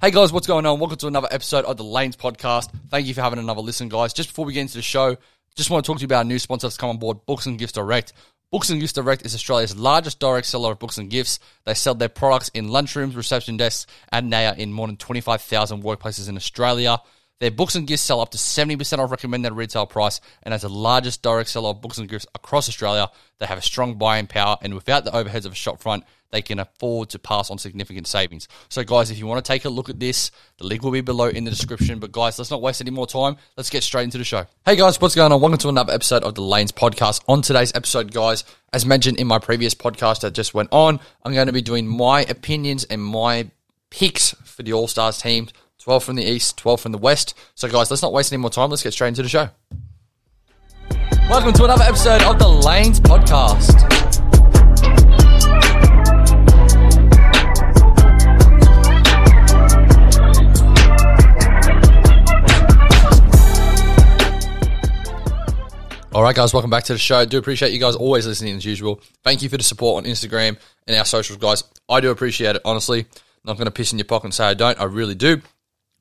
Hey guys, what's going on? Welcome to another episode of the Lanes podcast. Thank you for having another listen, guys. Just before we get into the show, just want to talk to you about a new sponsor that's come on board, Books and Gifts Direct. Books and Gifts Direct is Australia's largest direct seller of books and gifts. They sell their products in lunchrooms, reception desks, and now in more than 25,000 workplaces in Australia. Their books and gifts sell up to 70% off recommended retail price, and as the largest direct seller of books and gifts across Australia, they have a strong buying power, and without the overheads of a shop front, they can afford to pass on significant savings. So, guys, if you want to take a look at this, the link will be below in the description. But, guys, let's not waste any more time. Let's get straight into the show. Hey, guys, what's going on? Welcome to another episode of the Lanes podcast. On today's episode, guys, as mentioned in my previous podcast that just went on, I'm going to be doing my opinions and my picks for the All Stars team 12 from the East, 12 from the West. So, guys, let's not waste any more time. Let's get straight into the show. Welcome to another episode of the Lanes podcast. Right, guys, welcome back to the show. Do appreciate you guys always listening as usual. Thank you for the support on Instagram and our socials, guys. I do appreciate it, honestly. Not going to piss in your pocket and say I don't. I really do.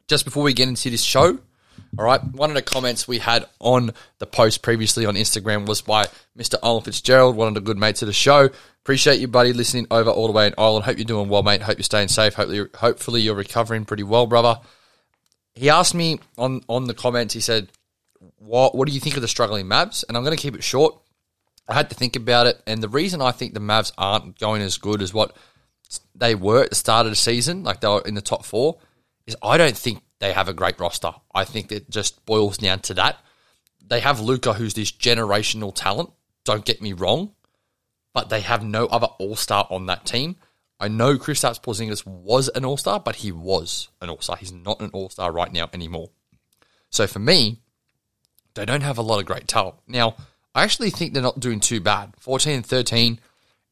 Just before we get into this show, all right, one of the comments we had on the post previously on Instagram was by Mr. Owen Fitzgerald, one of the good mates of the show. Appreciate you, buddy, listening over all the way in Ireland. Hope you're doing well, mate. Hope you're staying safe. Hopefully, hopefully you're recovering pretty well, brother. He asked me on on the comments. He said, what what do you think of the struggling Mavs? And I'm going to keep it short. I had to think about it, and the reason I think the Mavs aren't going as good as what they were at the start of the season, like they were in the top four, is I don't think they have a great roster. I think it just boils down to that. They have Luka, who's this generational talent. Don't get me wrong, but they have no other All Star on that team. I know Kristaps Porzingis was an All Star, but he was an All Star. He's not an All Star right now anymore. So for me, they don't have a lot of great talent. Now, I actually think they're not doing too bad. 14 and 13,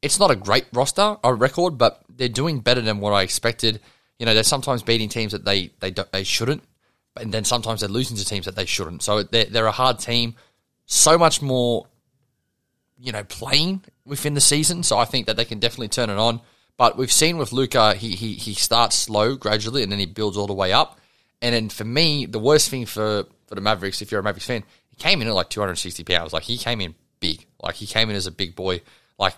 it's not a great roster, a record, but they're doing better than what I expected. You know, they're sometimes beating teams that they they they shouldn't, and then sometimes they're losing to teams that they shouldn't. So they're, they're a hard team, so much more, you know, playing within the season. So I think that they can definitely turn it on. But we've seen with Luka, he he he starts slow gradually, and then he builds all the way up. And then for me, the worst thing for for the Mavericks, if you're a Mavericks fan, he came in at like 260 pounds. Like he came in big. Like he came in as a big boy. Like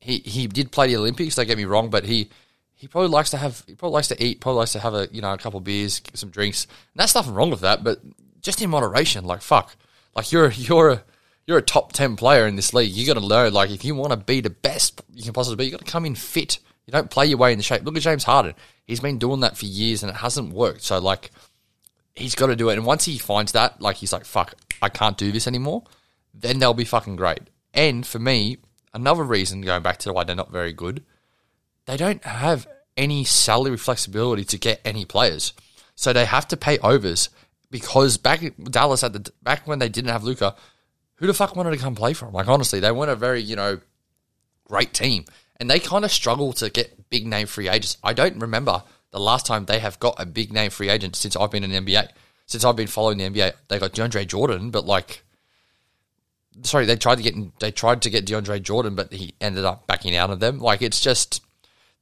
he he did play the Olympics. Don't get me wrong, but he he probably likes to have he probably likes to eat. Probably likes to have a you know a couple beers, some drinks. And that's nothing wrong with that, but just in moderation. Like fuck. Like you're you're a you're a top 10 player in this league. You got to learn, like, if you want to be the best you can possibly be, you got to come in fit. You don't play your way in the shape. Look at James Harden. He's been doing that for years and it hasn't worked. So, like, he's got to do it. And once he finds that, like he's like, fuck, I can't do this anymore, then they'll be fucking great. And for me, another reason going back to why they're not very good, they don't have any salary flexibility to get any players. So they have to pay overs because back Dallas at the back when they didn't have Luka, who the fuck wanted to come play for them? Like honestly, they weren't a very, you know, great team. And they kind of struggle to get big name free agents. I don't remember the last time they have got a big name free agent since I've been in the NBA. Since I've been following the NBA, they got DeAndre Jordan, but like, sorry, they tried to get they tried to get DeAndre Jordan, but he ended up backing out of them. Like, it's just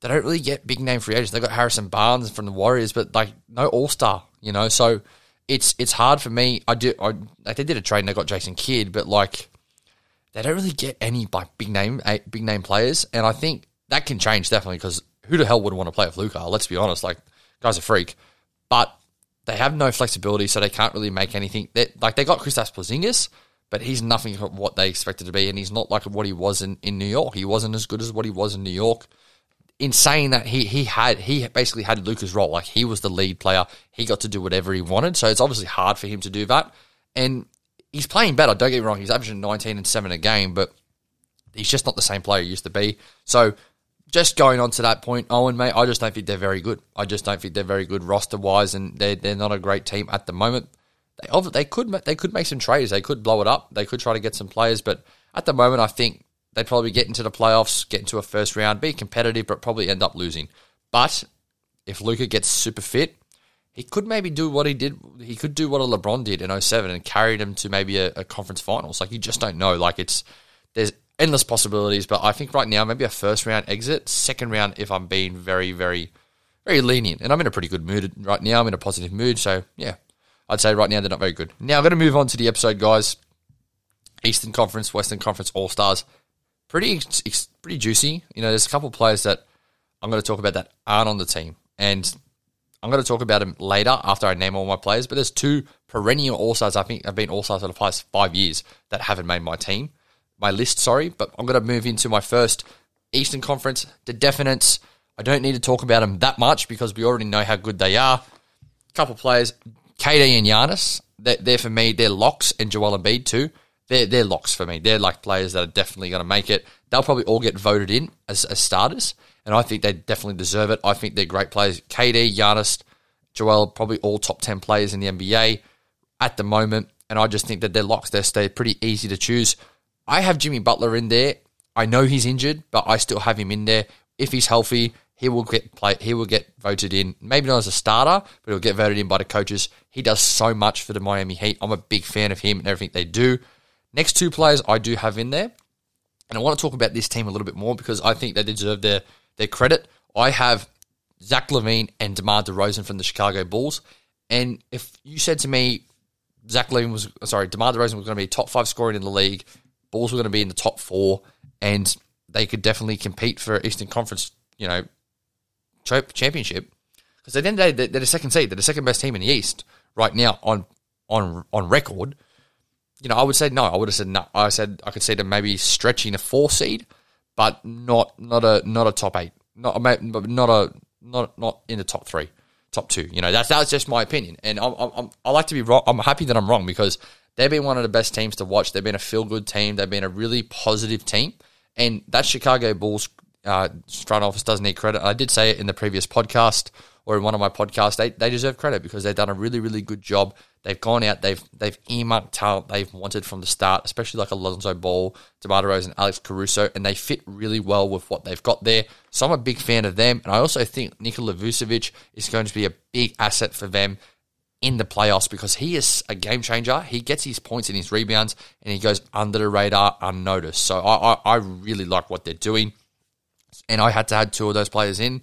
they don't really get big name free agents. They got Harrison Barnes from the Warriors, but like no All Star, you know. So it's it's hard for me. I do I, like they did a trade and they got Jason Kidd, but like they don't really get any like big name eh, big name players, and I think that can change definitely because who the hell would want to play with Luka? Let's be honest. Like, guy's a freak. But they have no flexibility, so they can't really make anything. They, like, they got Kristaps Porzingis, but he's nothing what they expected to be, and he's not like what he was in, in New York. He wasn't as good as what he was in New York. In saying that, he he had he basically had Luka's role. Like he was the lead player. He got to do whatever he wanted. So it's obviously hard for him to do that. And he's playing better. Don't get me wrong. He's averaging 19 and seven a game, but he's just not the same player he used to be. So just going on to that point, Owen, mate, I just don't think they're very good. I just don't think they're very good roster wise, and they're they're not a great team at the moment. They they could they could make some trades, they could blow it up, they could try to get some players, but at the moment, I think they'd probably get into the playoffs, get into a first round, be competitive, but probably end up losing. But if Luka gets super fit, he could maybe do what he did. He could do what a LeBron did in 07 and carry them to maybe a, a conference finals. Like you just don't know. Like it's there's endless possibilities. But I think right now, maybe a first round exit, second round, if I'm being very, very very lenient. And I'm in a pretty good mood right now. I'm in a positive mood. So, yeah, I'd say right now they're not very good. Now, I'm going to move on to the episode, guys. Eastern Conference, Western Conference All Stars. Pretty, pretty juicy. You know, there's a couple of players that I'm going to talk about that aren't on the team. And I'm going to talk about them later after I name all my players. But there's two perennial All Stars. I think have been All Stars for the past five years that haven't made my team, my list. Sorry, but I'm going to move into my first Eastern Conference, the Definites. I don't need to talk about them that much because we already know how good they are. A couple players, KD and Giannis, they're, they're, for me, they're locks, and Joel Embiid too. They're, they're locks for me. They're like players that are definitely going to make it. They'll probably all get voted in as, as starters, and I think they definitely deserve it. I think they're great players. KD, Giannis, Joel, probably all top 10 players in the NBA at the moment, and I just think that they're locks. They're, they're pretty easy to choose. I have Jimmy Butler in there. I know he's injured, but I still have him in there. If he's healthy, he will get play. He will get voted in. Maybe not as a starter, but he'll get voted in by the coaches. He does so much for the Miami Heat. I'm a big fan of him and everything they do. Next two players I do have in there, and I want to talk about this team a little bit more because I think they deserve their their credit. I have Zach LaVine and DeMar DeRozan from the Chicago Bulls. And if you said to me, Zach LaVine was sorry, DeMar DeRozan was going to be top five scoring in the league, Bulls were going to be in the top four, and they could definitely compete for Eastern Conference, you know, championship. Because at the end of the day, they're the second seed. They're the second best team in the East right now on on on record. You know, I would say no. I would have said no. I said I could see them maybe stretching a four seed, but not not a not a top eight. Not a, not a not not in the top three, top two. You know, that's that's just my opinion, and I'm, I'm I like to be wrong. I'm happy that I'm wrong because they've been one of the best teams to watch. They've been a feel good team. They've been a really positive team, and that Chicago Bulls uh, front office does need credit. I did say it in the previous podcast or in one of my podcasts. They they deserve credit because they've done a really really good job. They've gone out. They've they've earmarked talent they've wanted from the start, especially like Alonzo Ball, DeMar Rose, and Alex Caruso, and they fit really well with what they've got there. So I'm a big fan of them, and I also think Nikola Vucevic is going to be a big asset for them in the playoffs because he is a game changer. He gets his points and his rebounds, and he goes under the radar unnoticed. So I, I, I really like what they're doing and I had to add two of those players in.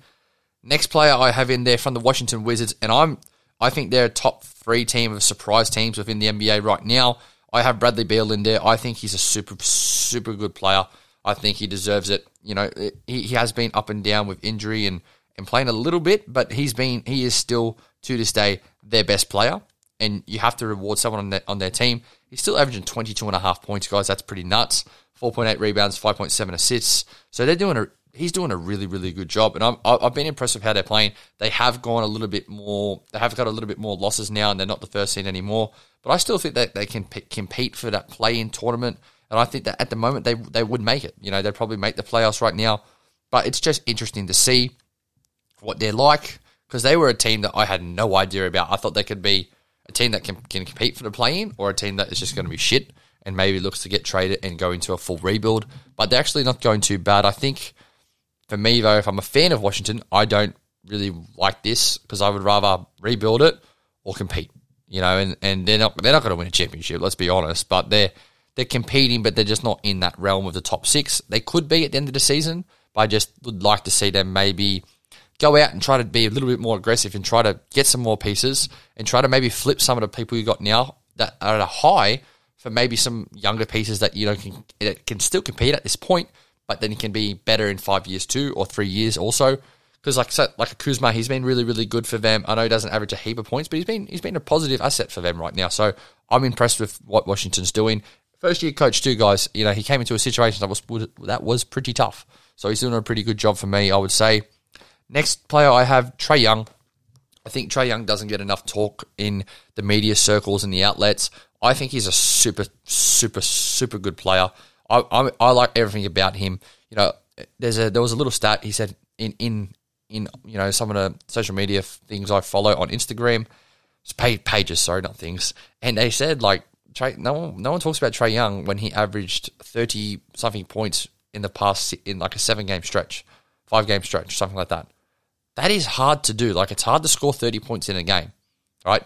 Next player I have in there from the Washington Wizards, and I'm I think they're a top three team of surprise teams within the NBA right now. I have Bradley Beal in there. I think he's a super super good player. I think he deserves it. You know, he, he has been up and down with injury and, and playing a little bit, but he's been he is still to this day their best player. And you have to reward someone on their, on their team. He's still averaging 22 and a half points, guys. That's pretty nuts. 4.8 rebounds, 5.7 assists. So they're doing a he's doing a really, really good job. And I'm, I've been impressed with how they're playing. They have gone a little bit more, they have got a little bit more losses now, and they're not the first seed anymore. But I still think that they can p- compete for that play in tournament. And I think that at the moment they, they would make it. You know, they'd probably make the playoffs right now. But it's just interesting to see what they're like because they were a team that I had no idea about. I thought they could be a team that can, can compete for the play in or a team that is just going to be shit and maybe looks to get traded and go into a full rebuild. But they're actually not going too bad. I think for me, though, if I'm a fan of Washington, I don't really like this because I would rather rebuild it or compete. You know, and, and they're not they're not going to win a championship. Let's be honest, but they're they're competing, but they're just not in that realm of the top six. They could be at the end of the season, but I just would like to see them maybe go out and try to be a little bit more aggressive and try to get some more pieces and try to maybe flip some of the people you got now that are at a high for maybe some younger pieces that you know can can still compete at this point, but then he can be better in five years too or three years also. Because like so, like a Kuzma, he's been really really good for them. I know he doesn't average a heap of points, but he's been he's been a positive asset for them right now. So I'm impressed with what Washington's doing. First year coach too, guys. You know he came into a situation that was that was pretty tough. So he's doing a pretty good job for me, I would say. Next player I have Trae Young. I think Trae Young doesn't get enough talk in the media circles and the outlets. I think he's a super, super, super good player. I, I, I like everything about him. You know, there's a there was a little stat he said in in in you know some of the social media things I follow on Instagram, pages, sorry, not things, and they said like Trae, no one no one talks about Trae Young when he averaged thirty something points in the past in like a seven game stretch, five game stretch, something like that. That is hard to do. Like it's hard to score thirty points in a game, right?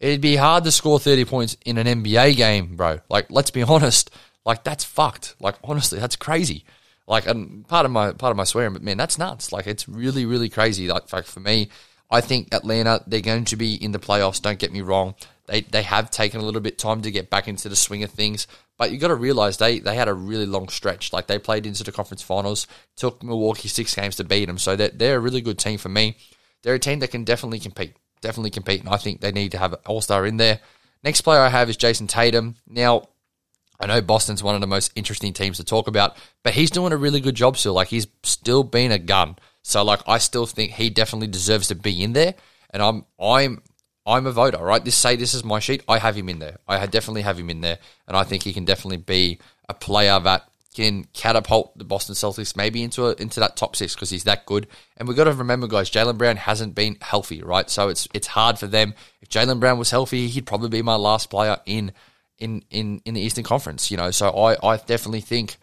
It'd be hard to score 30 points in an NBA game, bro. Like, let's be honest. Like that's fucked. Like honestly, that's crazy. Like, and part of my part of my swearing, but man, that's nuts. Like, it's really really crazy. Like, like for me, I think Atlanta they're going to be in the playoffs. Don't get me wrong. They they have taken a little bit time to get back into the swing of things, but you got to realize they they had a really long stretch. Like they played into the conference finals, took Milwaukee six games to beat them. So they're, they're a really good team for me. They're a team that can definitely compete, definitely compete, and I think they need to have an All Star in there. Next player I have is Jayson Tatum. Now I know Boston's one of the most interesting teams to talk about, but he's doing a really good job still. Like he's still been a gun. So like I still think he definitely deserves to be in there. And I'm I'm I'm a voter, right? This say this is my sheet. I have him in there. I definitely have him in there, and I think he can definitely be a player that can catapult the Boston Celtics maybe into a, into that top six because he's that good. And we've got to remember, guys, Jaylen Brown hasn't been healthy, right? So it's it's hard for them. If Jaylen Brown was healthy, he'd probably be my last player in in in in the Eastern Conference. You know, so I I definitely think,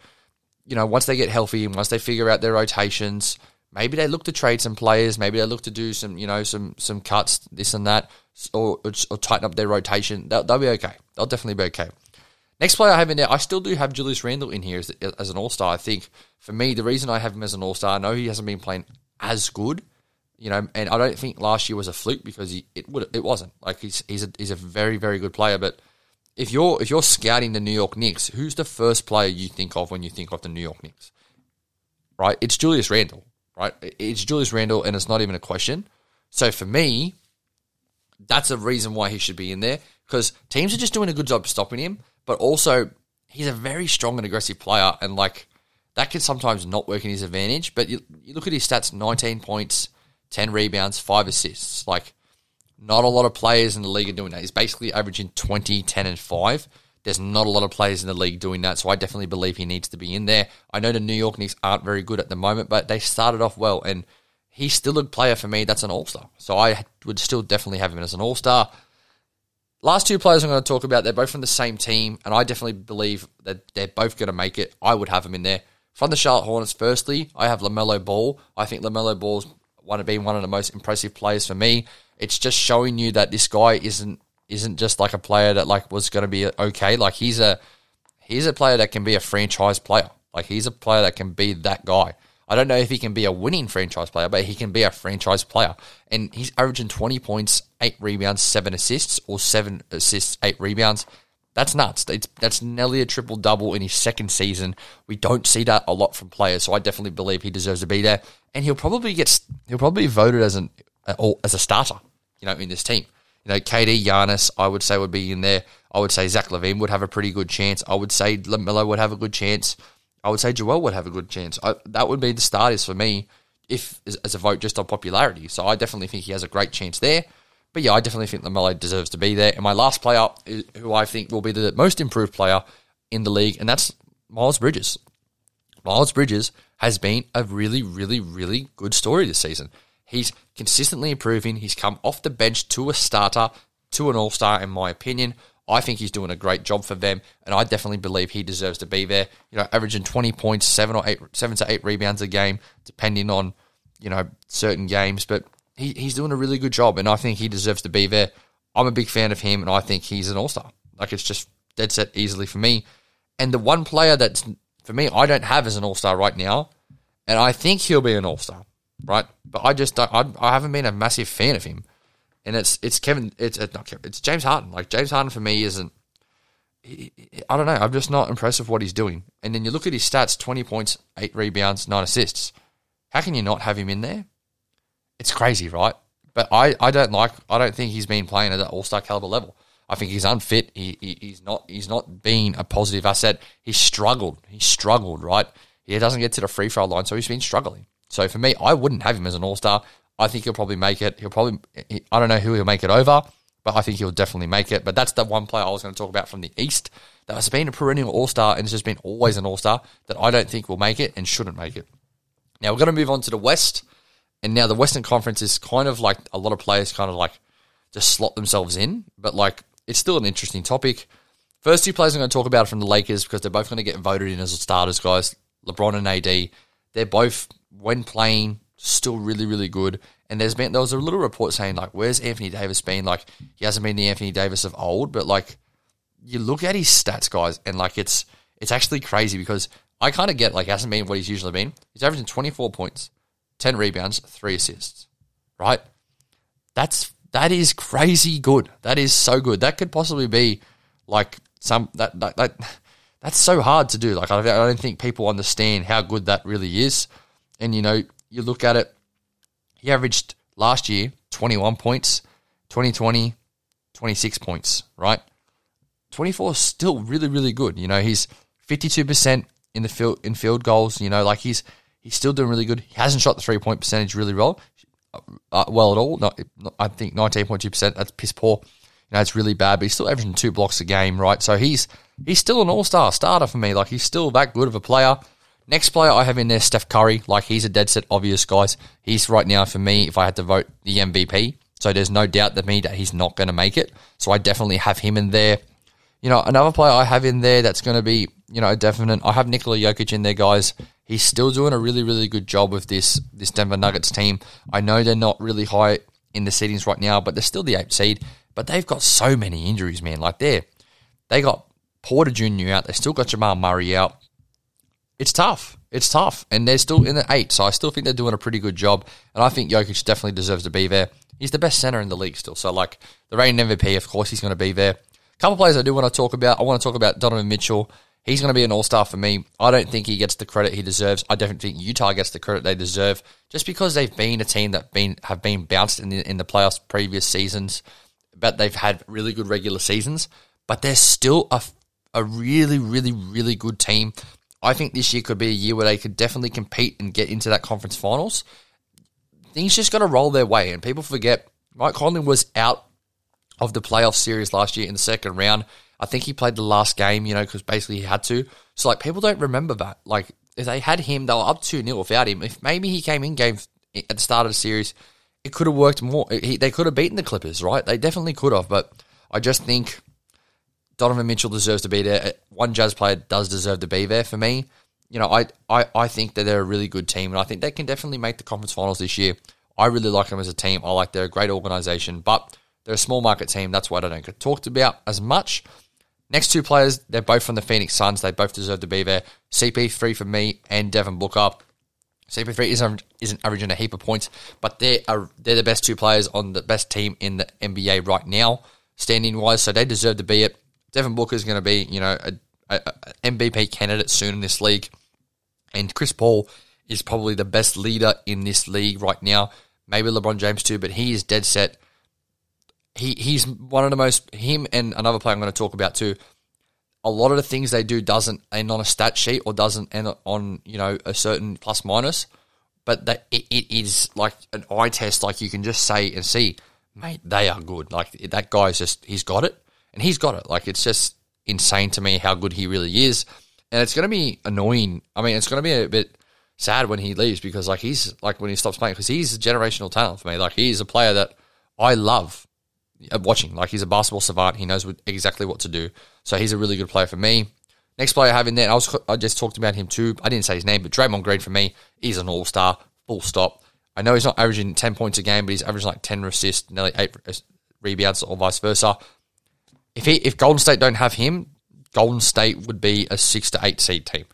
you know, once they get healthy and once they figure out their rotations, maybe they look to trade some players. Maybe they look to do some you know some some cuts, this and that, or or tighten up their rotation. They'll, they'll be okay. They'll definitely be okay. Next player I have in there, I still do have Julius Randle in here as, as an All Star. I think for me, the reason I have him as an All Star, I know he hasn't been playing as good, you know, and I don't think last year was a fluke because he it would it wasn't like he's he's a he's a very very good player, but if you're if you're scouting the New York Knicks, who's the first player you think of when you think of the New York Knicks? Right? It's Julius Randle, right? It's Julius Randle and it's not even a question. So for me, that's a reason why he should be in there because teams are just doing a good job stopping him, but also he's a very strong and aggressive player and like that can sometimes not work in his advantage, but you, you look at his stats 19 points, 10 rebounds, 5 assists. Like not a lot of players in the league are doing that. He's basically averaging 20, 10, and 5. There's not a lot of players in the league doing that, so I definitely believe he needs to be in there. I know the New York Knicks aren't very good at the moment, but they started off well, and he's still a player for me that's an all star. So I would still definitely have him as an all star. Last two players I'm going to talk about, they're both from the same team, and I definitely believe that they're both going to make it. I would have them in there. From the Charlotte Hornets, firstly, I have LaMelo Ball. I think LaMelo Ball's one of being one of the most impressive players for me. It's just showing you that this guy isn't isn't just like a player that like was going to be okay. Like he's a he's a player that can be a franchise player. Like he's a player that can be that guy. I don't know if he can be a winning franchise player, but he can be a franchise player. And he's averaging 20 points, 8 rebounds, 7 assists, or 7 assists, 8 rebounds. That's nuts. It's, that's nearly a triple double in his second season. We don't see that a lot from players, so I definitely believe he deserves to be there. And he'll probably get he'll probably be voted as an uh, as a starter you know, in this team. You know, KD, Giannis, I would say would be in there. I would say Zach LaVine would have a pretty good chance. I would say LaMelo would have a good chance. I would say Joel would have a good chance. I, that would be the starters for me if as a vote just on popularity. So I definitely think he has a great chance there. But yeah, I definitely think LaMelo deserves to be there. And my last player, who I think will be the most improved player in the league, and that's Miles Bridges. Miles Bridges has been a really, really, really good story this season. He's consistently improving. He's come off the bench to a starter, to an all star, in my opinion. I think he's doing a great job for them, and I definitely believe he deserves to be there. You know, averaging twenty points, seven or eight, seven to eight rebounds a game, depending on you know certain games. But he, he's doing a really good job, and I think he deserves to be there. I'm a big fan of him, and I think he's an all star. Like it's just dead set easily for me. And the one player that's for me I don't have as an all star right now, and I think he'll be an all star right? But I just I, I haven't been a massive fan of him, and it's it's Kevin, it's not Kevin, it's James Harden. Like James Harden for me isn't. He, I don't know. I'm just not impressed with what he's doing. And then you look at his stats: twenty points, eight rebounds, nine assists. How can you not have him in there? It's crazy, right? But I, I don't like. I don't think he's been playing at that All Star caliber level. I think he's unfit. He, he, he's not. He's not being a positive asset. He struggled. He struggled. Right. He doesn't get to the free throw line, so he's been struggling. So for me, I wouldn't have him as an all star. I think he'll probably make it. He'll probably, I don't know who he'll make it over, but I think he'll definitely make it. But that's the one player I was going to talk about from the East that has been a perennial all star and has just been always an all star that I don't think will make it and shouldn't make it. Now we're going to move on to the West. And now the Western Conference is kind of like a lot of players kind of like just slot themselves in, but like it's still an interesting topic. First two players I'm going to talk about from the Lakers because they're both going to get voted in as starters, guys. LeBron and AD. They're both when playing, still really, really good. And there's been there was a little report saying like, where's Anthony Davis been? Like he hasn't been the Anthony Davis of old, but like you look at his stats, guys, and like it's it's actually crazy because I kind of get like hasn't been what he's usually been. He's averaging 24 points, 10 rebounds, three assists. Right? That's that is crazy good. That is so good. That could possibly be like some that that, that that's so hard to do. Like I, I don't think people understand how good that really is. And you know, you look at it. He averaged last year 21 points, 2020 26 points, right? 24 is still really really good. You know, he's 52% in the field in field goals, you know, like he's he's still doing really good. He hasn't shot the three-point percentage really well uh, well at all. Not, I think 19.2%, that's piss poor. You know, it's really bad, but he's still averaging two blocks a game, right? So he's he's still an all-star starter for me. Like he's still that good of a player. Next player I have in there, Steph Curry. Like he's a dead set obvious, guys. He's right now for me, if I had to vote the MVP. So there's no doubt that me that he's not going to make it. So I definitely have him in there. You know, another player I have in there that's going to be, you know, definite. I have Nikola Jokic in there, guys. He's still doing a really, really good job with this this Denver Nuggets team. I know they're not really high in the seedings right now, but they're still the eighth seed. But they've got so many injuries, man. Like they they got Porter Jr. out. They still got Jamal Murray out. It's tough. It's tough, and they're still in the eight. So I still think they're doing a pretty good job, and I think Jokic definitely deserves to be there. He's the best center in the league still. So like the reigning MVP, of course, he's going to be there A couple players I do want to talk about. I want to talk about Donovan Mitchell. He's going to be an all star for me. I don't think he gets the credit he deserves. I definitely think Utah gets the credit they deserve, just because they've been a team that been have been bounced in the in the playoffs previous seasons, but they've had really good regular seasons. But they're still a a really really really good team. I think this year could be a year where they could definitely compete and get into that conference finals. Things just got to roll their way, and people forget Mike Conley was out of the playoff series last year in the second round. I think he played the last game, you know, because basically he had to. So like people don't remember that. Like if they had him, they were up two 0 without him. If maybe he came in game eh, at the start of the series, it could have worked more. He, they could have beaten the Clippers, right? They definitely could have. But I just think Donovan Mitchell deserves to be there. Uh, one Jazz player does deserve to be there for me. You know, I, I, I think that they're a really good team, and I think they can definitely make the conference finals this year. I really like them as a team. I like they're a great organization, but they're a small market team. That's why they don't get talked about as much. Next two players, they're both from the Phoenix Suns. They both deserve to be there. CP3 for me and Devin Booker. CP3 isn't, isn't averaging a heap of points, but they're, they're the best two players on the best team in the NBA right now, standing wise, so they deserve to be it. Devin Booker is going to be, you know, a, a, a MVP candidate soon in this league. And Chris Paul is probably the best leader in this league right now. Maybe LeBron James too, but he is dead set he he's one of the most him and another player I'm going to talk about too. A lot of the things they do doesn't end on a stat sheet or doesn't end on you know a certain plus minus, but that it, it is like an eye test. Like you can just say and see, mate, they are good. Like that guy's just he's got it and he's got it. Like it's just insane to me how good he really is, and it's going to be annoying. I mean, it's going to be a bit sad when he leaves because like he's like when he stops playing because he's a generational talent for me. Like he's a player that I love uh, watching. Like he's a basketball savant. He knows exactly what to do. So he's a really good player for me. Next player I have in there, I was I just talked about him too. I didn't say his name, but Draymond Green for me, is an all star. Full stop. I know he's not averaging ten points a game, but he's averaging like ten assists, nearly eight uh, rebounds, or vice versa. If he if Golden State don't have him, Golden State would be a six to eight seed team.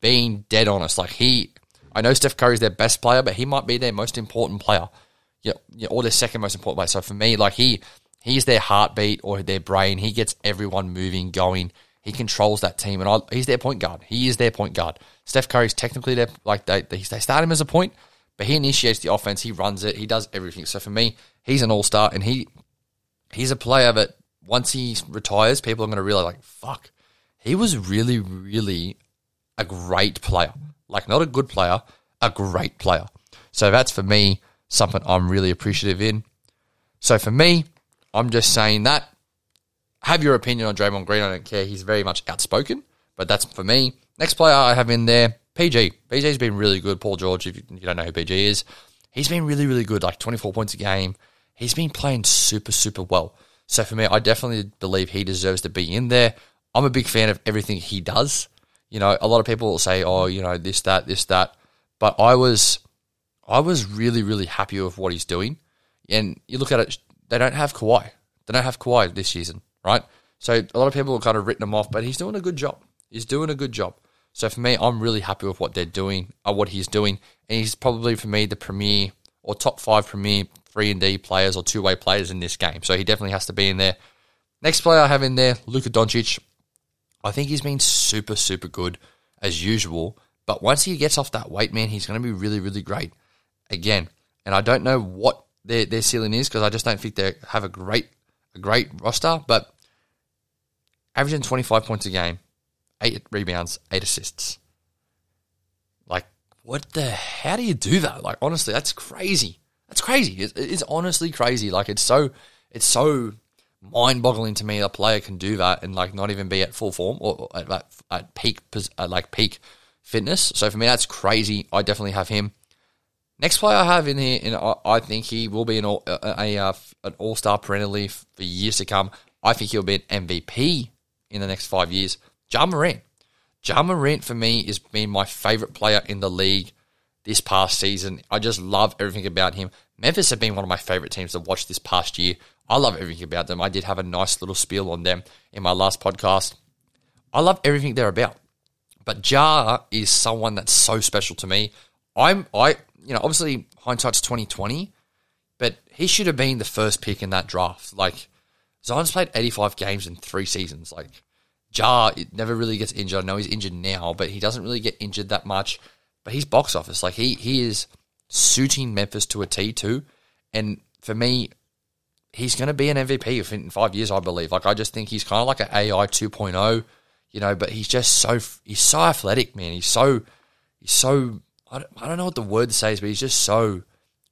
Being dead honest, like he, I know Steph Curry's their best player, but he might be their most important player. Yeah, yeah, or their second most important player. So for me, like he He's their heartbeat or their brain. He gets everyone moving, going. He controls that team, and I, he's their point guard. He is their point guard. Steph Curry's technically their like they they start him as a point, but he initiates the offense. He runs it. He does everything. So for me, he's an all star, and he he's a player that once he retires, people are going to realize like fuck, he was really really a great player. Like not a good player, a great player. So that's for me something I'm really appreciative in. So for me, I'm just saying that. Have your opinion on Draymond Green. I don't care. He's very much outspoken, but that's for me. Next player I have in there, PG. PG's been really good. Paul George, if you don't know who PG is, he's been really, really good, like 24 points a game. He's been playing super, super well. So for me, I definitely believe he deserves to be in there. I'm a big fan of everything he does. You know, a lot of people will say, "Oh, you know, this, that, this, that," but I was, I was really, really happy with what he's doing. And you look at it, they don't have Kawhi. They don't have Kawhi this season, right? So a lot of people have kind of written him off, but he's doing a good job. He's doing a good job. So for me, I'm really happy with what they're doing, or uh, what he's doing, and he's probably for me the premier or top five premier three and D players or two way players in this game. So he definitely has to be in there. Next player I have in there, Luka Doncic. I think he's been super super good as usual, but once he gets off that weight, man, he's going to be really really great again. And I don't know what their their ceiling is because I just don't think they have a great a great roster, but averaging 25 points a game, eight rebounds, eight assists. Like, what the? How do you do that? Like, honestly, that's crazy. That's crazy. It's, it's honestly crazy. Like, it's so, it's so mind-boggling to me. A player can do that and like not even be at full form or at, at, peak, at like peak fitness. So for me, that's crazy. I definitely have him. Next player I have in here, and I think he will be an all, a, a, an all star perennially for years to come. I think he'll be an MVP in the next five years. Ja Morant. Ja Morant for me has been my favorite player in the league this past season. I just love everything about him. Memphis have been one of my favorite teams to watch this past year. I love everything about them. I did have a nice little spiel on them in my last podcast. I love everything they're about. But Ja is someone that's so special to me. I'm I you know, obviously hindsight's twenty twenty, but he should have been the first pick in that draft. Like Zion's played 85 games in three seasons. Like, Ja never really gets injured. I know he's injured now, but he doesn't really get injured that much. But he's box office. Like, he, he is suiting Memphis to a T too. And for me, he's going to be an MVP in five years, I believe. Like, I just think he's kind of like an AI 2.0, you know, but he's just so, he's so athletic, man. He's so, he's so, I don't, I don't know what the word says, but he's just so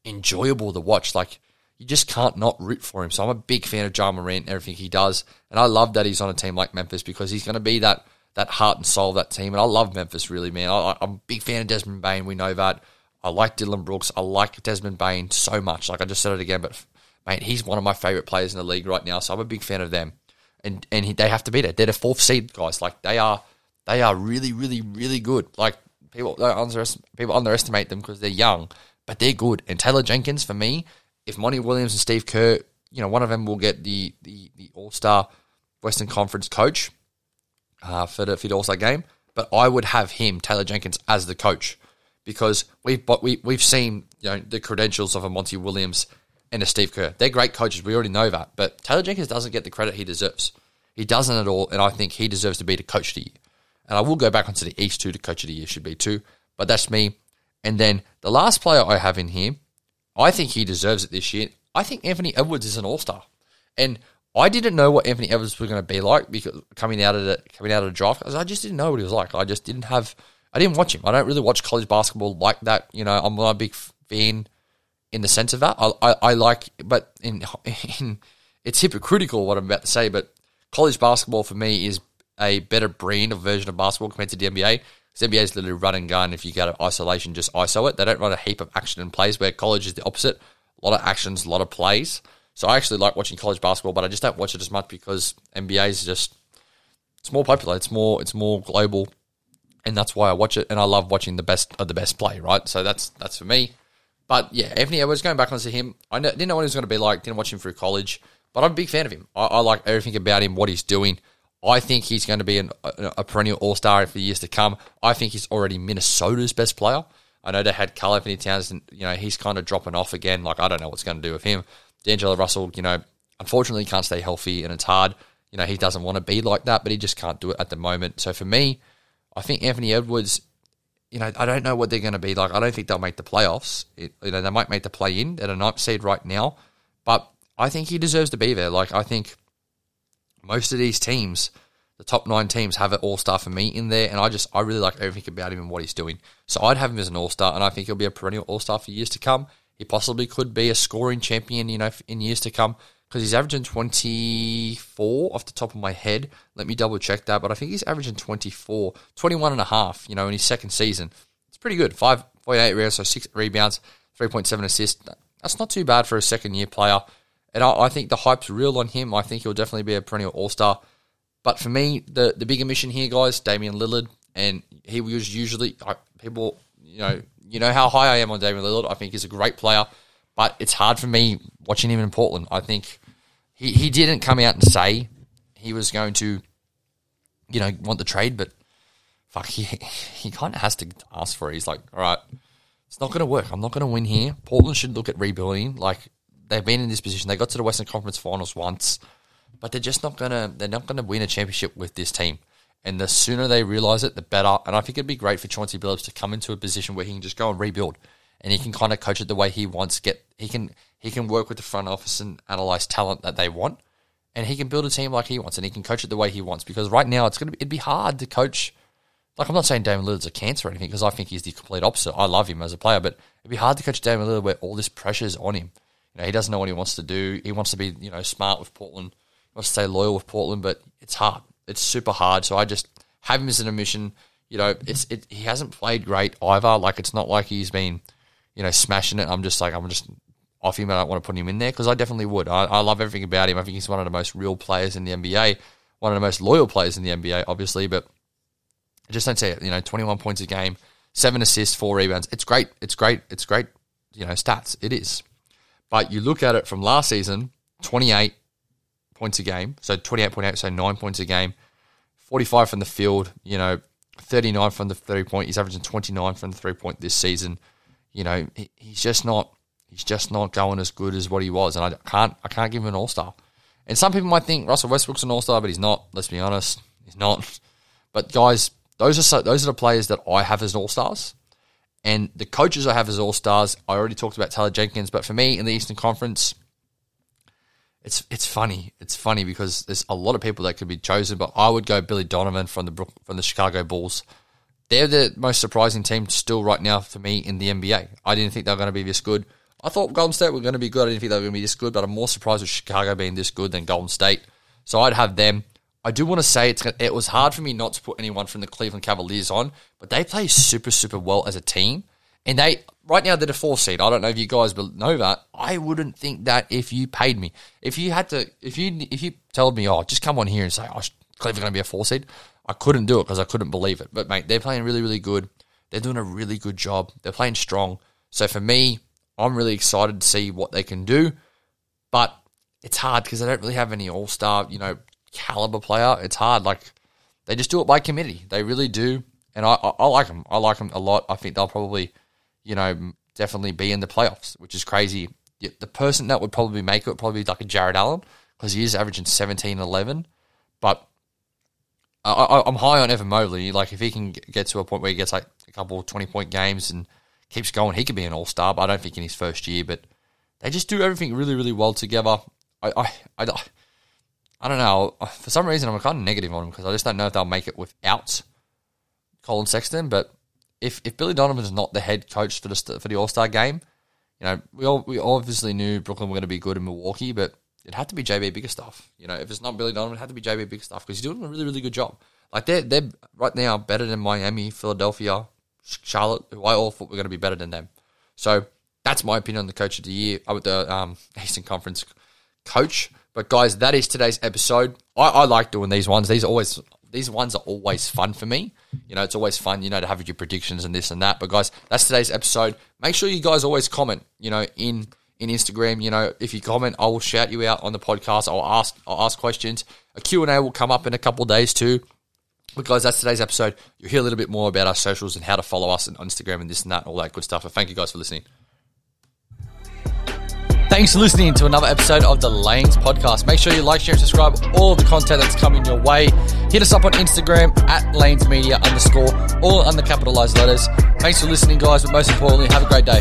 enjoyable to watch. Like, you just can't not root for him. So I'm a big fan of Ja Morant and everything he does. And I love that he's on a team like Memphis because he's going to be that that heart and soul of that team. And I love Memphis really, man. I, am a big fan of Desmond Bane. We know that. I like Dillon Brooks. I like Desmond Bane so much. Like I just said it again, but mate, he's one of my favorite players in the league right now. So I'm a big fan of them. And and he, they have to be there. They're the fourth seed guys. Like they are, they are really, really, really good. Like people people underestimate them because they're young, but they're good. And Taylor Jenkins for me if Monty Williams and Steve Kerr, you know, one of them will get the the, the All Star Western Conference coach uh, for the for the All Star game, but I would have him Taylor Jenkins as the coach because we've we we've seen you know the credentials of a Monty Williams and a Steve Kerr. They're great coaches. We already know that, but Taylor Jenkins doesn't get the credit he deserves. He doesn't at all, and I think he deserves to be the coach of the year. And I will go back onto the East too. The coach of the year should be too, but that's me. And then the last player I have in here I think he deserves it this year. I think Anthony Edwards is an all star, and I didn't know what Anthony Edwards was going to be like because coming out of the coming out of the draft, I just didn't know what he was like. I just didn't have, I didn't watch him. I don't really watch college basketball like that. You know, I'm not a big fan in the sense of that. I, I, I like, but in, in it's hypocritical what I'm about to say, but college basketball for me is a better brand of version of basketball compared to the NBA. Because NBA is literally run and gun. If you go to isolation, just ISO it. They don't run a heap of action and plays, where college is the opposite. A lot of actions, a lot of plays. So I actually like watching college basketball, but I just don't watch it as much because NBA is just it's more popular. It's more it's more global, and that's why I watch it. And I love watching the best of the best play. Right, so that's that's for me. But yeah, Anthony Edwards going back onto him. I didn't know what he was going to be like. Didn't watch him through college, but I'm a big fan of him. I, I like everything about him, what he's doing. I think he's going to be an, a, a, perennial All Star for years to come. I think he's already Minnesota's best player. I know they had Karl Anthony Towns, and you know he's kind of dropping off again. Like I don't know what's going to do with him. D'Angelo Russell, you know, unfortunately can't stay healthy, and it's hard. You know, he doesn't want to be like that, but he just can't do it at the moment. So for me, I think Anthony Edwards. You know, I don't know what they're going to be like. I don't think they'll make the playoffs. It, you know, they might make the play in at a ninth seed right now, but I think he deserves to be there. Like I think most of these teams, the top nine teams, have an all star for me in there, and I just I really like everything about him and what he's doing. So I'd have him as an all star, and I think he'll be a perennial all star for years to come. He possibly could be a scoring champion, you know, in years to come because he's averaging 24 off the top of my head. Let me double check that, but I think he's averaging 24, 21 and a half, you know, in his second season. It's pretty good. 5.8 rebounds, so 6 rebounds, 3.7 assists. That's not too bad for a second year player. And I, I think the hype's real on him. I think he'll definitely be a perennial all star. But for me, the the bigger mission here, guys, Damian Lillard, and he was usually people, you know, you know how high I am on Damian Lillard. I think he's a great player, but it's hard for me watching him in Portland. I think he he didn't come out and say he was going to, you know, want the trade, but fuck, he, he kind of has to ask for it. He's like, all right, it's not going to work. I'm not going to win here. Portland should look at rebuilding. Like, they've been in this position. They got to the Western Conference Finals once, but they're just not going to, they're not going to win a championship with this team. And the sooner they realize it, the better. And I think it'd be great for Chauncey Billups to come into a position where he can just go and rebuild and he can kind of coach it the way he wants. Get he can he can work with the front office and analyze talent that they want, and he can build a team like he wants, and he can coach it the way he wants. Because right now, it's gonna be, it'd be hard to coach. Like I'm not saying Damian Lillard's a cancer or anything, because I think he's the complete opposite. I love him as a player, but it'd be hard to coach Damian Lillard where all this pressure is on him. You know, he doesn't know what he wants to do. He wants to be you know smart with Portland. He wants to stay loyal with Portland, but it's hard. It's super hard. So I just have him as an admission. You know, it's it, he hasn't played great either. Like it's not like he's been you know, smashing it. I'm just like, I'm just off him. I don't want to put him in there because I definitely would. I, I, love everything about him. I think he's one of the most real players in the NBA, one of the most loyal players in the NBA, obviously. But I just don't see it. You know, 21 points a game, seven assists, four rebounds. It's great. It's great. It's great. You know, stats. It is. But you look at it from last season, 28 points a game. So 28.8, so nine points a game. 45 from the field. You know, 39 from the three point. He's averaging 29 from the three point this season you know, he's just not he's just not going as good as what he was, and I can't I can't give him an All Star. And some people might think Russell Westbrook's an All Star, but he's not. Let's be honest, he's not. But guys, those are so, those are the players that I have as All Stars, and the coaches I have as All Stars. I already talked about Taylor Jenkins, but for me in the Eastern Conference, it's it's funny. It's funny because there's a lot of people that could be chosen, but I would go Billy Donovan from the from the Chicago Bulls they're the most surprising team still right now for me in the NBA. I didn't think they were going to be this good. I thought Golden State were going to be good. I didn't think they were going to be this good, but I'm more surprised with Chicago being this good than Golden State. So I'd have them. I do want to say it's it was hard for me not to put anyone from the Cleveland Cavaliers on, but they play super super well as a team, and they right now they're the four seed. I don't know if you guys know that. I wouldn't think that if you paid me, if you had to, if you if you told me, oh, just come on here and say, oh, Cleveland going to be a four seed, I couldn't do it because I couldn't believe it. But mate, they're playing really, really good. They're doing a really good job. They're playing strong. So for me, I'm really excited to see what they can do. But it's hard because they don't really have any all star, you know, caliber player. It's hard. Like they just do it by committee. They really do. And I, I, I like them. I like them a lot. I think they'll probably, you know, definitely be in the playoffs, which is crazy. The person that would probably make it would probably be like a Jarrett Allen because he is averaging 17 11. But I, am high on Evan Mobley. Like if he can get to a point where he gets like a couple of twenty point games and keeps going, he could be an all star. But I don't think in his first year. But they just do everything really, really well together. I, I, I, I don't know. For some reason, I'm kind of negative on them because I just don't know if they'll make it without Collin Sexton. But if if Billy Donovan's not the head coach for the for the All Star game, you know, we all we obviously knew Brooklyn were going to be good in Milwaukee, but it had to be JB Bickerstaff. You know, if it's not Billy Donovan, it had to be JB Bickerstaff because he's doing a really, really good job. Like they're they're right now better than Miami, Philadelphia, Charlotte, who I all thought were going to be better than them. So that's my opinion on the coach of the year, uh, with the um, Eastern Conference coach. But guys, that is today's episode. I, I like doing these ones. These always these ones are always fun for me. You know, it's always fun, you know, to have your predictions and this and that. But guys, that's today's episode. Make sure you guys always comment, you know, in in Instagram. You know, if you comment, I will shout you out on the podcast. I'll ask I'll ask questions. A Q&A will come up in a couple days too. But guys, that's today's episode. You'll hear a little bit more about our socials and how to follow us on Instagram and this and that and all that good stuff. But thank you guys for listening. Thanks for listening to another episode of the Lanes Podcast. Make sure you like, share, and subscribe all the content that's coming your way. Hit us up on Instagram at Lanes Media underscore, all under capitalized letters. Thanks for listening, guys, but most importantly, have a great day.